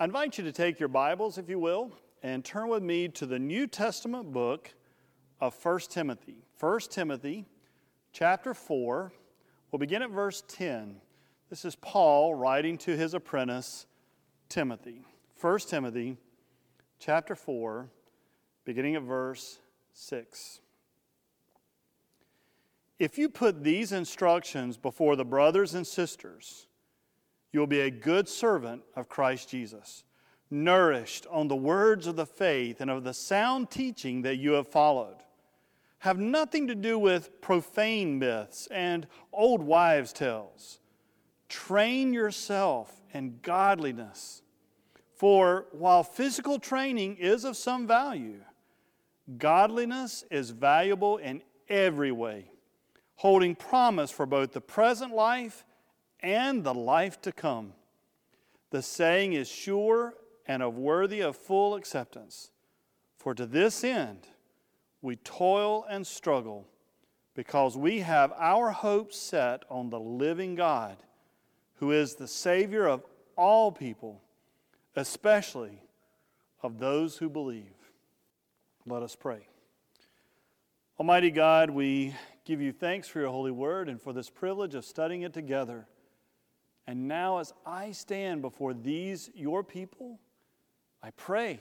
I invite you to take your Bibles, if you will, and turn with me to the New Testament book of 1 Timothy. 1 Timothy chapter 4. We'll begin at verse 10. This is Paul writing to his apprentice Timothy. 1 Timothy chapter 4, beginning at verse 6. If you put these instructions before the brothers and sisters, you will be a good servant of Christ Jesus, nourished on the words of the faith and of the sound teaching that you have followed. Have nothing to do with profane myths and old wives' tales. Train yourself in godliness. For while physical training is of some value, godliness is valuable in every way holding promise for both the present life and the life to come. The saying is sure and of worthy of full acceptance. For to this end we toil and struggle, because we have our hope set on the living God, who is the Savior of all people, especially of those who believe. Let us pray. Almighty God, we give you thanks for your holy word and for this privilege of studying it together. And now, as I stand before these, your people, I pray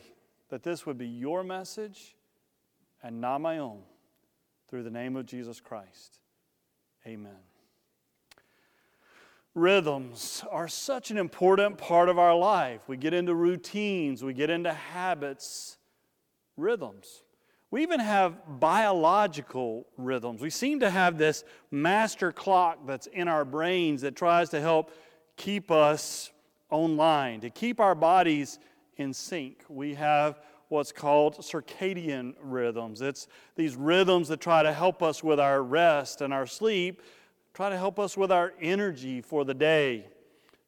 that this would be your message and not my own. Through the name of Jesus Christ. Amen. Rhythms are such an important part of our life. We get into routines, we get into habits. Rhythms. We even have biological rhythms. We seem to have this master clock that's in our brains that tries to help keep us online, to keep our bodies in sync. We have what's called circadian rhythms. It's these rhythms that try to help us with our rest and our sleep, try to help us with our energy for the day,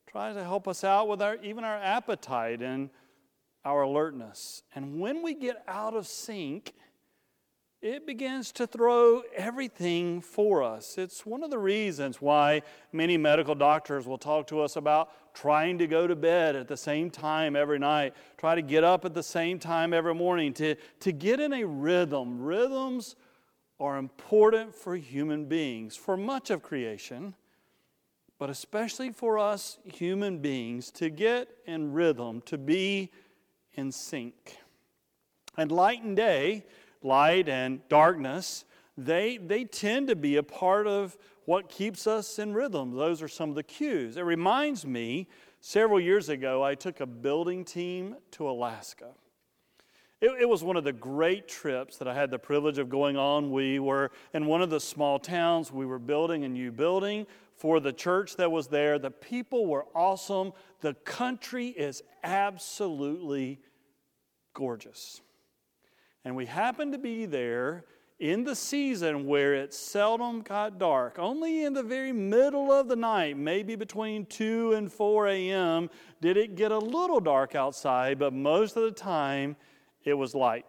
try to help us out with our even our appetite and our alertness. And when we get out of sync, it begins to throw everything for us. It's one of the reasons why many medical doctors will talk to us about trying to go to bed at the same time every night, try to get up at the same time every morning, to, to get in a rhythm. Rhythms are important for human beings, for much of creation, but especially for us human beings to get in rhythm, to be in sync. And light and day, light and darkness, they, they tend to be a part of what keeps us in rhythm. Those are some of the cues. It reminds me, several years ago, I took a building team to Alaska. It, it, was one of the great trips that I had the privilege of going on. We were in one of the small towns. We were building a new building for the church that was there. The people were awesome. The country is absolutely gorgeous. And we happened to be there in the season where it seldom got dark. Only in the very middle of the night, maybe between 2 and 4 a.m., did it get a little dark outside, but most of the time it was light.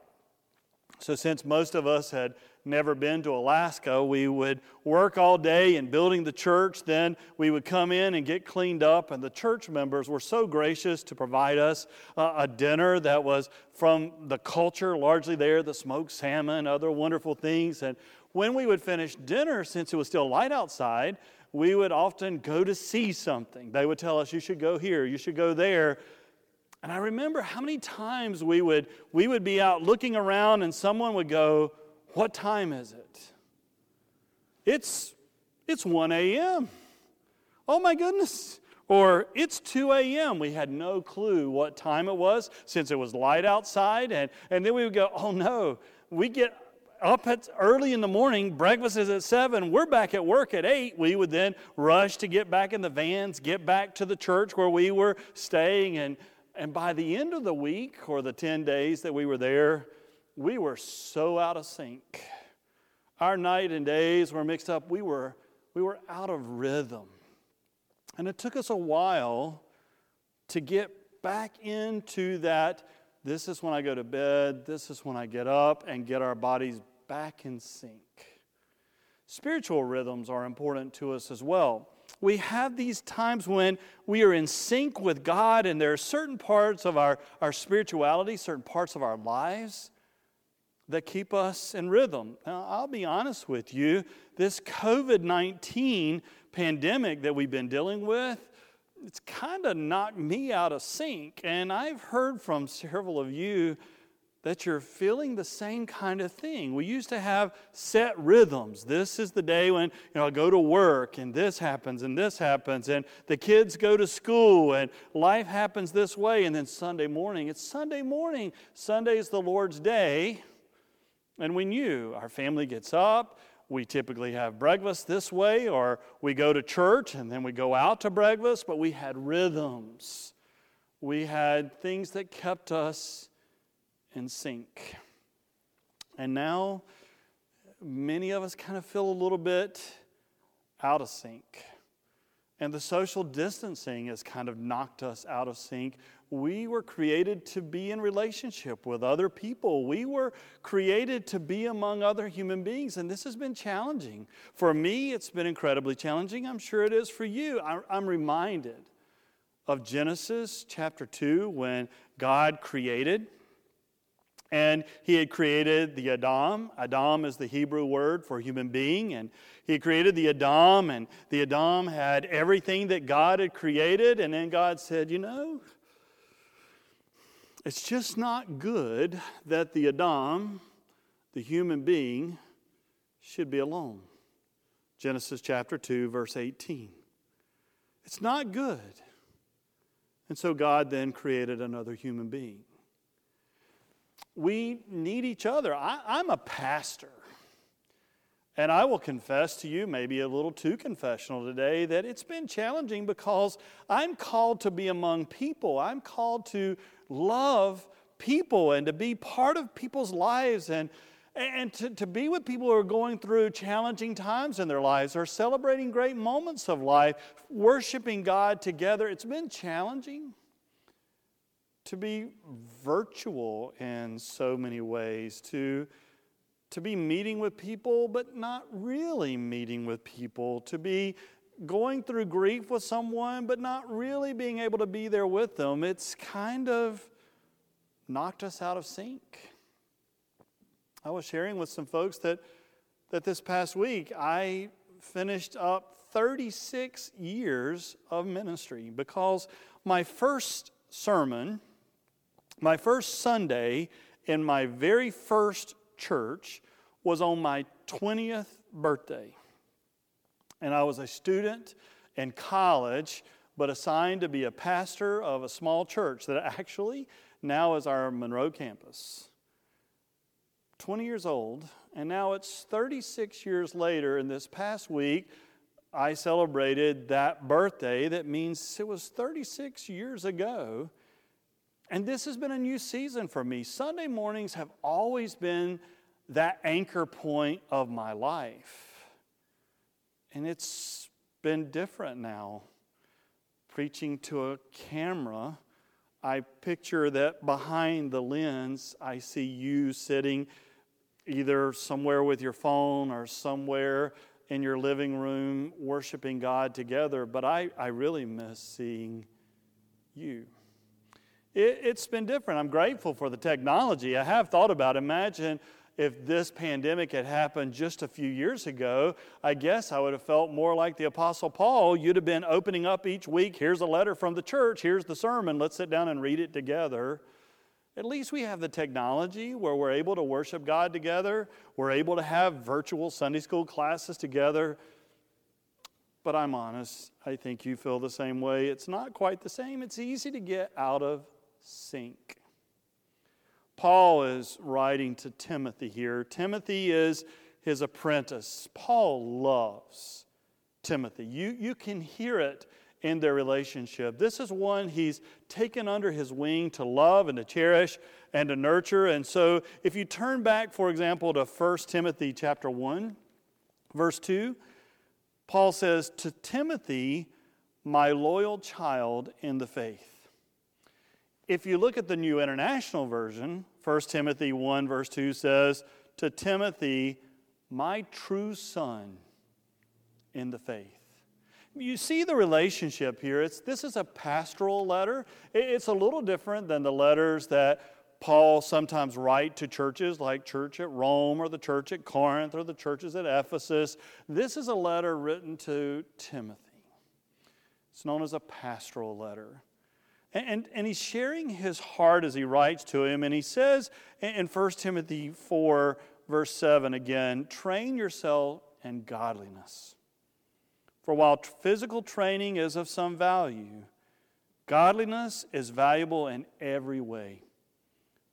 So, since most of us had never been to Alaska, we would work all day in building the church. Then we would come in and get cleaned up. And the church members were so gracious to provide us uh, a dinner that was from the culture largely there the smoked salmon, other wonderful things. And when we would finish dinner, since it was still light outside, we would often go to see something. They would tell us, You should go here, you should go there. And I remember how many times we would, we would be out looking around and someone would go, what time is it? It's, it's 1 a.m. Oh my goodness. Or it's 2 a.m. We had no clue what time it was since it was light outside. And, and then we would go, oh no, we get up at early in the morning, breakfast is at 7, we're back at work at 8. We would then rush to get back in the vans, get back to the church where we were staying. And, and by the end of the week or the 10 days that we were there, we were so out of sync. Our night and days were mixed up. We were, we were out of rhythm. And it took us a while to get back into that. This is when I go to bed, this is when I get up, and get our bodies back in sync. Spiritual rhythms are important to us as well. We have these times when we are in sync with God, and there are certain parts of our, our spirituality, certain parts of our lives that keep us in rhythm. Now, I'll be honest with you, this COVID 19 pandemic that we've been dealing with, it's kind of knocked me out of sync. And I've heard from several of you that you're feeling the same kind of thing. We used to have set rhythms. This is the day when you know I go to work and this happens and this happens and the kids go to school and life happens this way and then Sunday morning it's Sunday morning. Sunday is the Lord's day. And we knew our family gets up, we typically have breakfast this way, or we go to church and then we go out to breakfast, but we had rhythms. We had things that kept us in sync. And now, many of us kind of feel a little bit out of sync. And the social distancing has kind of knocked us out of sync. We were created to be in relationship with other people. We were created to be among other human beings, and this has been challenging. For me, it's been incredibly challenging. I'm sure it is for you. I'm reminded of Genesis chapter 2 when God created and he had created the Adam. Adam is the Hebrew word for human being. And he created the Adam, and the Adam had everything that God had created. And then God said, You know, it's just not good that the Adam, the human being, should be alone. Genesis chapter 2, verse 18. It's not good. And so God then created another human being we need each other. I, am a pastor. And I will confess to you, maybe a little too confessional today, that it's been challenging because I'm called to be among people. I'm called to love people and to be part of people's lives and, and to, to be with people who are going through challenging times in their lives or celebrating great moments of life, worshiping God together. It's been challenging to be virtual in so many ways, to, to be meeting with people, but not really meeting with people, to be going through grief with someone, but not really being able to be there with them. It's kind of knocked us out of sync. I was sharing with some folks that, that this past week I finished up 36 years of ministry because my first sermon my first Sunday in my very first church was on my 20th birthday. And I was a student in college, but assigned to be a pastor of a small church that actually now is our Monroe campus. 20 years old, and now it's 36 years later, and this past week, I celebrated that birthday. That means it was 36 years ago and this has been a new season for me. Sunday mornings have always been that anchor point of my life. And it's been different now. Preaching to a camera, I picture that behind the lens, I see you sitting either somewhere with your phone or somewhere in your living room worshiping God together. But I, I really miss seeing you. It, has been different. I'm grateful for the technology. I have thought about imagine if this pandemic had happened just a few years ago, I guess I would have felt more like the Apostle Paul. You'd have been opening up each week. Here's a letter from the church. Here's the sermon. Let's sit down and read it together. At least we have the technology where we're able to worship God together. We're able to have virtual Sunday school classes together. But I'm honest, I think you feel the same way. It's not quite the same. It's easy to get out of sync. Paul is writing to Timothy here. Timothy is his apprentice. Paul loves Timothy. You, you can hear it in their relationship. This is one he's taken under his wing to love and to cherish and to nurture. And so if you turn back, for example, to 1 Timothy chapter 1, verse 2, Paul says, To Timothy, my loyal child in the faith. If you look at the New International Version, 1 Timothy 1, verse 2 says, To Timothy, my true son in the faith. You see the relationship here. It's, this is a pastoral letter. It's a little different than the letters that Paul sometimes write to churches like church at Rome or the church at Corinth or the churches at Ephesus. This is a letter written to Timothy. It's known as a pastoral letter. And, and, and, he's sharing his heart as he writes to him. And he says in 1 Timothy 4, verse 7 again train yourself in godliness. For while physical training is of some value, godliness is valuable in every way,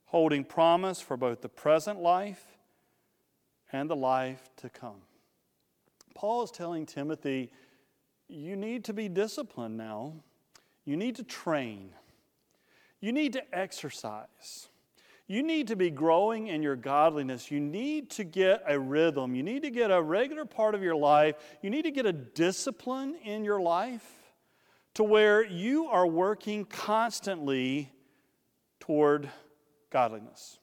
holding promise for both the present life and the life to come. Paul is telling Timothy, you need to be disciplined now. You need to train. You need to exercise. You need to be growing in your godliness. You need to get a rhythm. You need to get a regular part of your life. You need to get a discipline in your life to where you are working constantly toward godliness.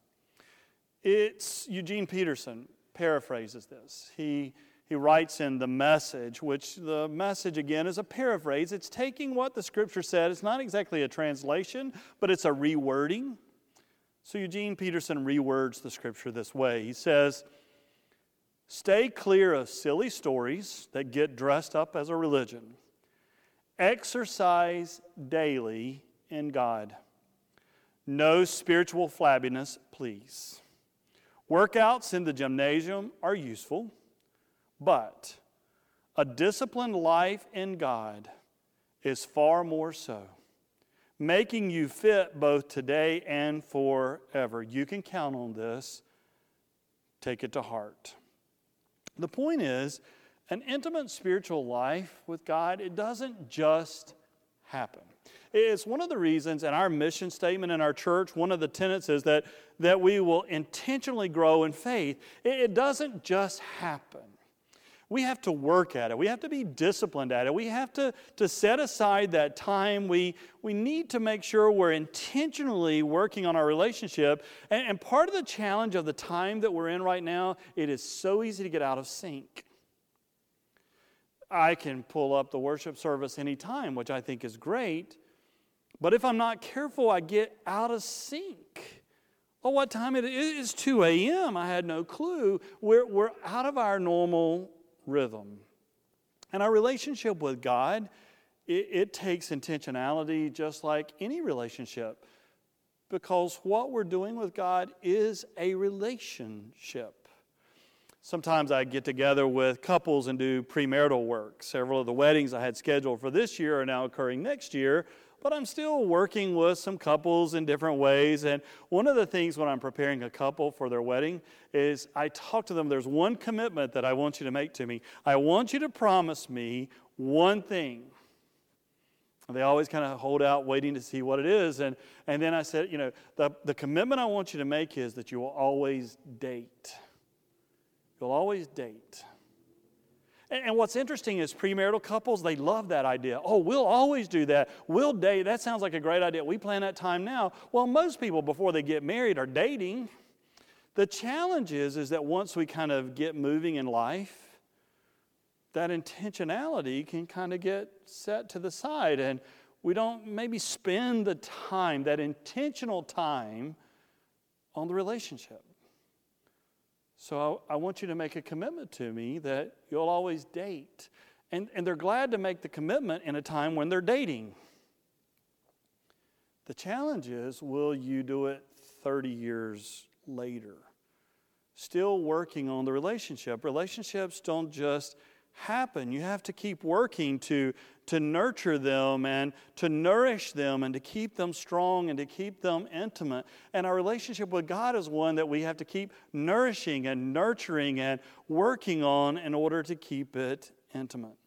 It's Eugene Peterson paraphrases this. He he writes in the message, which the message again is a paraphrase. It's taking what the scripture said. It's not exactly a translation, but it's a rewording. So Eugene Peterson rewords the scripture this way. He says, Stay clear of silly stories that get dressed up as a religion. Exercise daily in God. No spiritual flabbiness, please. Workouts in the gymnasium are useful. But a disciplined life in God is far more so, making you fit both today and forever. You can count on this. Take it to heart. The point is, an intimate spiritual life with God, it doesn't just happen. It's one of the reasons in our mission statement in our church, one of the tenets is that, that we will intentionally grow in faith. It doesn't just happen. We have to work at it. We have to be disciplined at it. We have to, to set aside that time. We, we need to make sure we're intentionally working on our relationship. And, and part of the challenge of the time that we're in right now, it is so easy to get out of sync. I can pull up the worship service anytime, which I think is great. But if I'm not careful, I get out of sync. Oh, what time it is? It is 2 a.m. I had no clue. We're, we're out of our normal rhythm. And our relationship with God, it, it takes intentionality just like any relationship because what we're doing with God is a relationship. Sometimes I get together with couples and do premarital work. Several of the weddings I had scheduled for this year are now occurring next year but I'm still working with some couples in different ways. And one of the things when I'm preparing a couple for their wedding is I talk to them. There's one commitment that I want you to make to me. I want you to promise me one thing. They always kind of hold out waiting to see what it is. And, and then I said, you know, the, the commitment I want you to make is that you will always date. You'll always date. And what's interesting is premarital couples, they love that idea. Oh, we'll always do that. We'll date. That sounds like a great idea. We plan that time now. Well, most people, before they get married, are dating. The challenge is, is that once we kind of get moving in life, that intentionality can kind of get set to the side. And we don't maybe spend the time, that intentional time, on the relationship. So I, I, want you to make a commitment to me that you'll always date. And, and they're glad to make the commitment in a time when they're dating. The challenge is will you do it 30 years later? Still working on the relationship. Relationships don't just happen. You have to keep working to, to nurture them and to nourish them and to keep them strong and to keep them intimate. And our relationship with God is one that we have to keep nourishing and nurturing and working on in order to keep it intimate.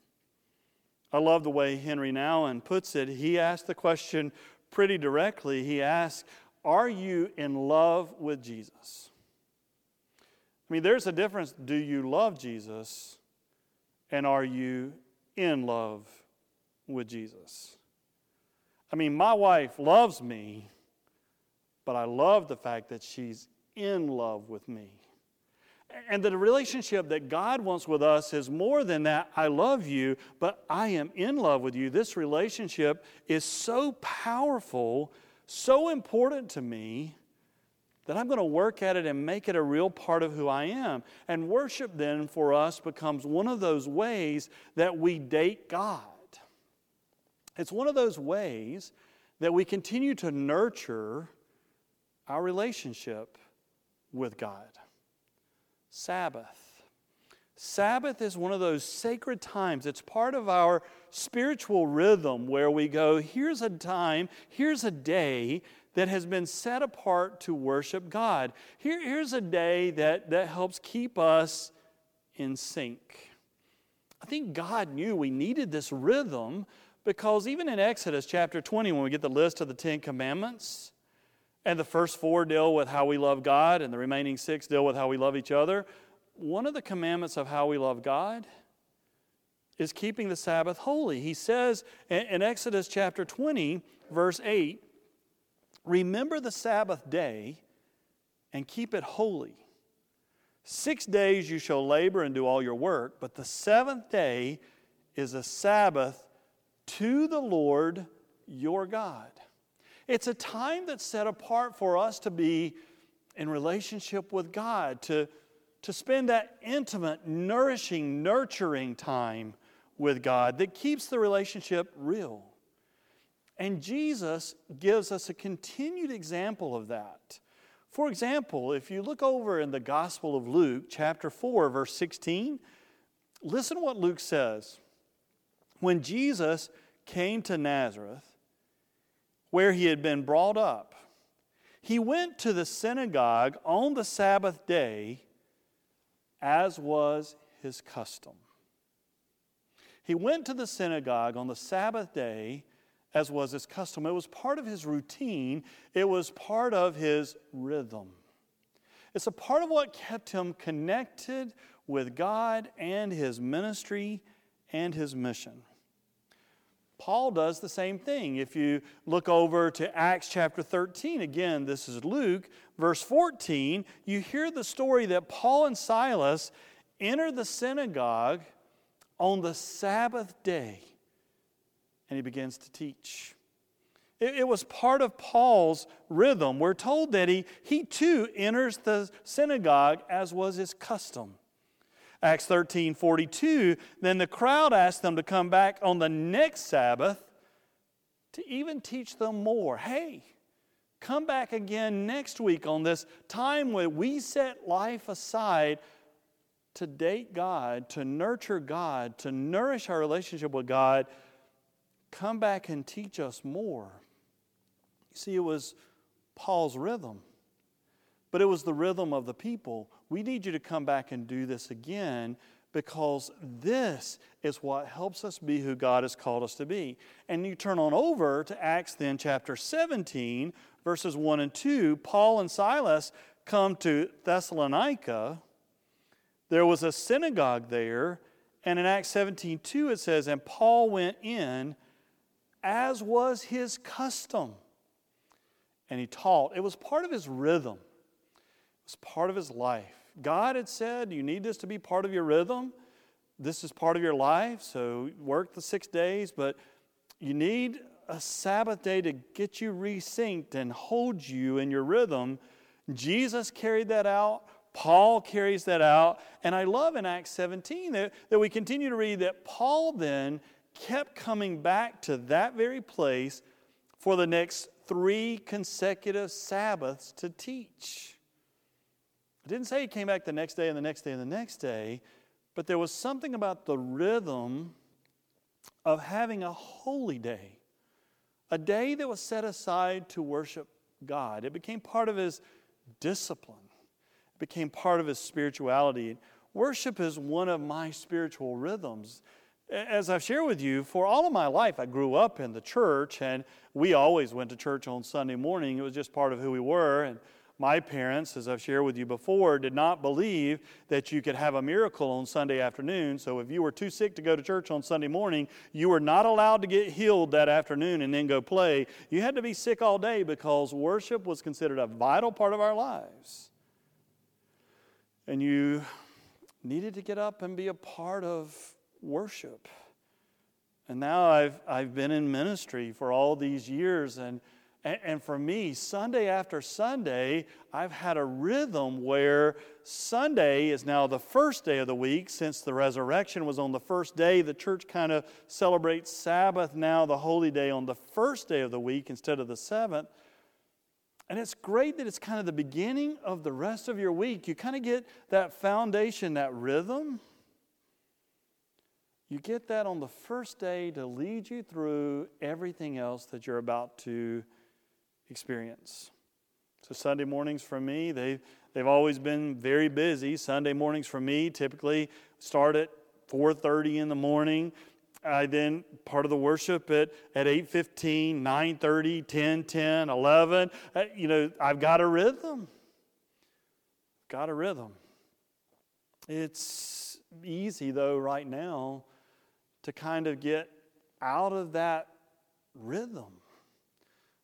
I love the way Henry Nouwen puts it. He asked the question pretty directly. He asked, Are you in love with Jesus? I mean, there's a difference. Do you love Jesus? And are you in love with Jesus? I mean, my wife loves me, but I love the fact that she's in love with me. And the relationship that God wants with us is more than that I love you, but I am in love with you. This relationship is so powerful, so important to me that I'm going to work at it and make it a real part of who I am. And worship then for us becomes one of those ways that we date God. It's one of those ways that we continue to nurture our relationship with God. Sabbath. Sabbath is one of those sacred times. It's part of our spiritual rhythm where we go, here's a time, here's a day that has been set apart to worship God. Here, here's a day that, that helps keep us in sync. I think God knew we needed this rhythm because even in Exodus chapter 20, when we get the list of the Ten Commandments, and the first four deal with how we love God, and the remaining six deal with how we love each other. One of the commandments of how we love God is keeping the Sabbath holy. He says in Exodus chapter 20, verse 8, Remember the Sabbath day and keep it holy. Six days you shall labor and do all your work, but the seventh day is a Sabbath to the Lord your God. It's a time that's set apart for us to be in relationship with God, to, to spend that intimate, nourishing, nurturing time with God that keeps the relationship real. And Jesus gives us a continued example of that. For example, if you look over in the Gospel of Luke, chapter 4, verse 16, listen what Luke says. When Jesus came to Nazareth, where he had been brought up. He went to the synagogue on the Sabbath day, as was his custom. He went to the synagogue on the Sabbath day, as was his custom. It was part of his routine, it was part of his rhythm. It's a part of what kept him connected with God and his ministry and his mission. Paul does the same thing. If you look over to Acts chapter 13, again, this is Luke, verse 14, you hear the story that Paul and Silas enter the synagogue on the Sabbath day and he begins to teach. It, it, was part of Paul's rhythm. We're told that he, he too enters the synagogue as was his custom. Acts 13 42, then the crowd asked them to come back on the next Sabbath to even teach them more. Hey, come back again next week on this time when we set life aside to date God, to nurture God, to nourish our relationship with God. Come back and teach us more. You see, it was Paul's rhythm, but it was the rhythm of the people we need you to come back and do this again because this is what helps us be who God has called us to be. And you turn on over to Acts then, chapter 17, verses 1 and 2. Paul and Silas come to Thessalonica. There was a synagogue there, and in Acts 17, 2, it says, And Paul went in as was his custom. And he taught. It was part of his rhythm, it was part of his life. God had said, You need this to be part of your rhythm. This is part of your life. So work the six days, but you need a Sabbath day to get you resynced and hold you in your rhythm. Jesus carried that out. Paul carries that out. And I love in Acts 17 that, that we continue to read that Paul then kept coming back to that very place for the next three consecutive Sabbaths to teach. Didn't say he came back the next day and the next day and the next day, but there was something about the rhythm of having a holy day, a day that was set aside to worship God. It became part of his discipline, it became part of his spirituality. Worship is one of my spiritual rhythms. As I've shared with you, for all of my life, I grew up in the church, and we always went to church on Sunday morning. It was just part of who we were. And my parents, as I've shared with you before, did not believe that you could have a miracle on Sunday afternoon. So if you were too sick to go to church on Sunday morning, you were not allowed to get healed that afternoon and then go play. You had to be sick all day because worship was considered a vital part of our lives. and you needed to get up and be a part of worship. And now I've, I've been in ministry for all these years, and, and for me, Sunday after Sunday, I've had a rhythm where Sunday is now the first day of the week. Since the resurrection was on the first day, the church kind of celebrates Sabbath now, the holy day, on the first day of the week instead of the seventh. And it's great that it's kind of the beginning of the rest of your week. You kind of get that foundation, that rhythm. You get that on the first day to lead you through everything else that you're about to experience. So Sunday mornings for me, they they've always been very busy. Sunday mornings for me typically start at 4:30 in the morning. I then part of the worship at, at 8.15, 9.30, 10, 10, 11. Uh, you know, I've got a rhythm. Got a rhythm. It's easy, though, right now to kind of get out of that rhythm.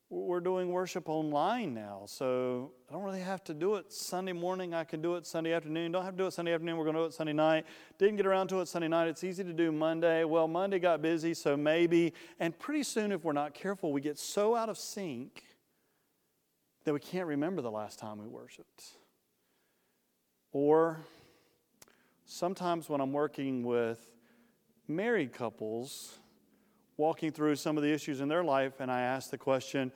We're doing worship online now, so I don't really have to do it Sunday morning. I can do it Sunday afternoon. Don't have to do it Sunday afternoon. We're going to do it Sunday night. Didn't get around to it Sunday night. It's easy to do Monday. Well, Monday got busy, so maybe. And pretty soon, if we're not careful, we get so out of sync that we can't remember the last time we worshiped. Or sometimes when I'm working with married couples, walking through some of the issues in their life, and I asked the question,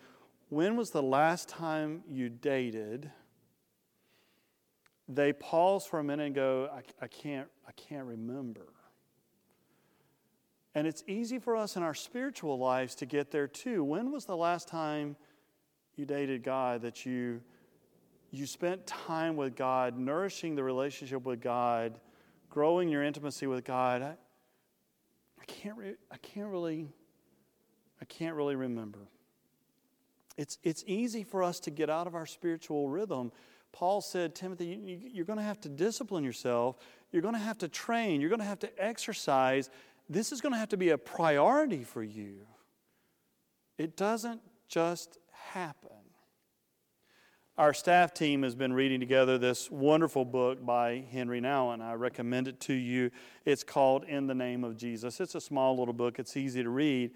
When was the last time you dated? They pause for a minute and go, I, I, can't, I can't remember. And it's easy for us in our spiritual lives to get there too. When was the last time you dated God that you, you spent time with God, nourishing the relationship with God, growing your intimacy with God? I, can't, re- I can't really I can't really remember. It's, it's easy for us to get out of our spiritual rhythm. Paul said, Timothy, you, you're going to have to discipline yourself. You're going to have to train. You're going to have to exercise. This is going to have to be a priority for you. It doesn't just happen. Our staff team has been reading together this wonderful book by Henry Nouwen. I recommend it to you. It's called In the Name of Jesus. It's a small little book, it's easy to read.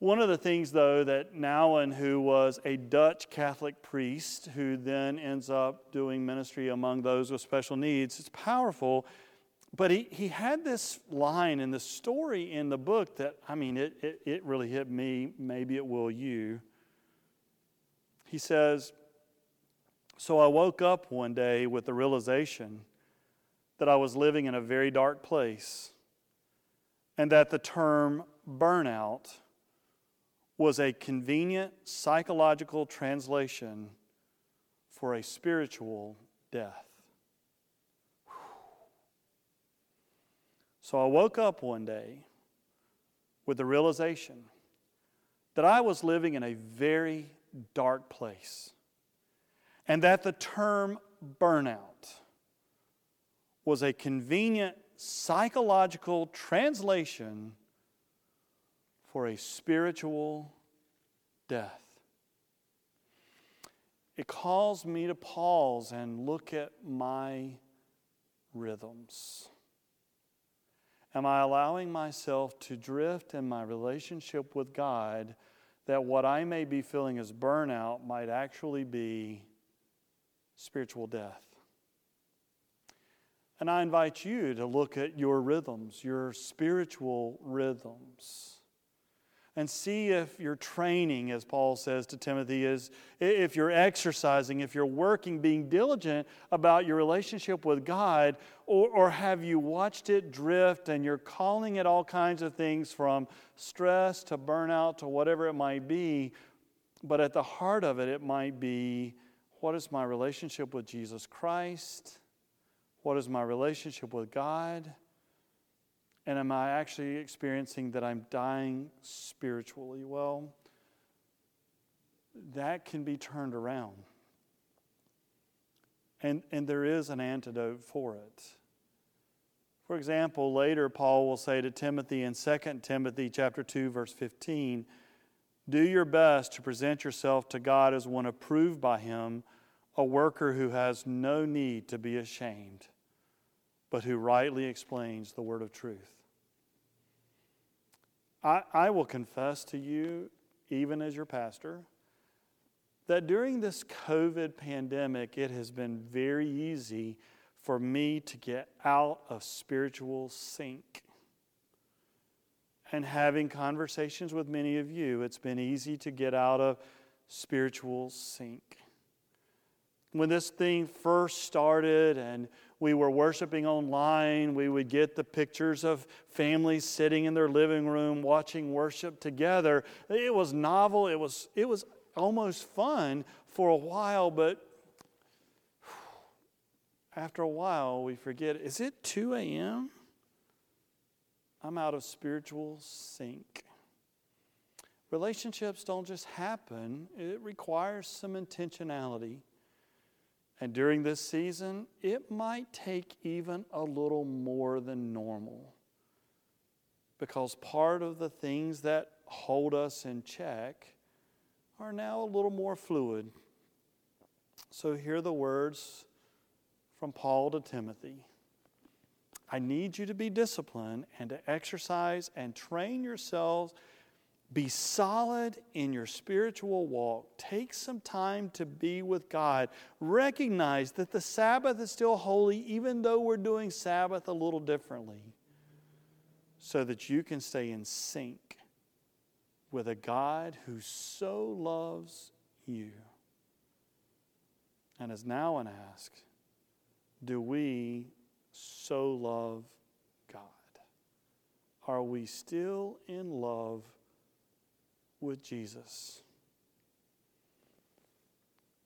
One of the things, though, that Nouwen, who was a Dutch Catholic priest who then ends up doing ministry among those with special needs, it's powerful. But he, he had this line in the story in the book that, I mean, it, it, it really hit me. Maybe it will you. He says, So I woke up one day with the realization that I was living in a very dark place and that the term burnout was a convenient psychological translation for a spiritual death. So I woke up one day with the realization that I was living in a very dark place and that the term burnout was a convenient psychological translation for a spiritual death. It calls me to pause and look at my rhythms. Am I allowing myself to drift in my relationship with God that what I may be feeling as burnout might actually be spiritual death? And I invite you to look at your rhythms, your spiritual rhythms and see if you're training, as Paul says to Timothy, is if you're exercising, if you're working, being diligent about your relationship with God, or, or have you watched it drift and you're calling it all kinds of things from stress to burnout to whatever it might be, but at the heart of it, it might be what is my relationship with Jesus Christ? What is my relationship with God? And am I actually experiencing that I'm dying spiritually? Well, that can be turned around. And, and there is an antidote for it. For example, later Paul will say to Timothy in 2 Timothy chapter 2 verse 15, "Do your best to present yourself to God as one approved by him, a worker who has no need to be ashamed, but who rightly explains the word of truth. I, I will confess to you, even as your pastor, that during this COVID pandemic, it has been very easy for me to get out of spiritual sync. And having conversations with many of you, it's been easy to get out of spiritual sync. When this thing first started and we were worshiping online, we would get the pictures of families sitting in their living room watching worship together. It was novel, it was, it was almost fun for a while, but after a while we forget is it 2 a.m.? I'm out of spiritual sync. Relationships don't just happen, it requires some intentionality. And during this season, it might take even a little more than normal. Because part of the things that hold us in check are now a little more fluid. So, hear the words from Paul to Timothy I need you to be disciplined and to exercise and train yourselves be solid in your spiritual walk. Take some time to be with God. Recognize that the Sabbath is still holy, even though we're doing Sabbath a little differently, so that you can stay in sync with a God who so loves you. And as now an ask do we so love God? Are we still in love? With Jesus.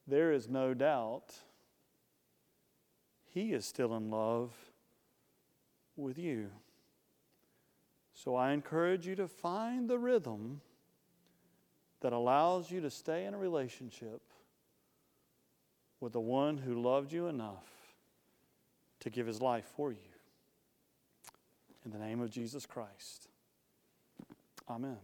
There is no doubt He is still in love with you. So I encourage you to find the rhythm that allows you to stay in a relationship with the one who loved you enough to give his life for you. In the name of Jesus Christ. Amen.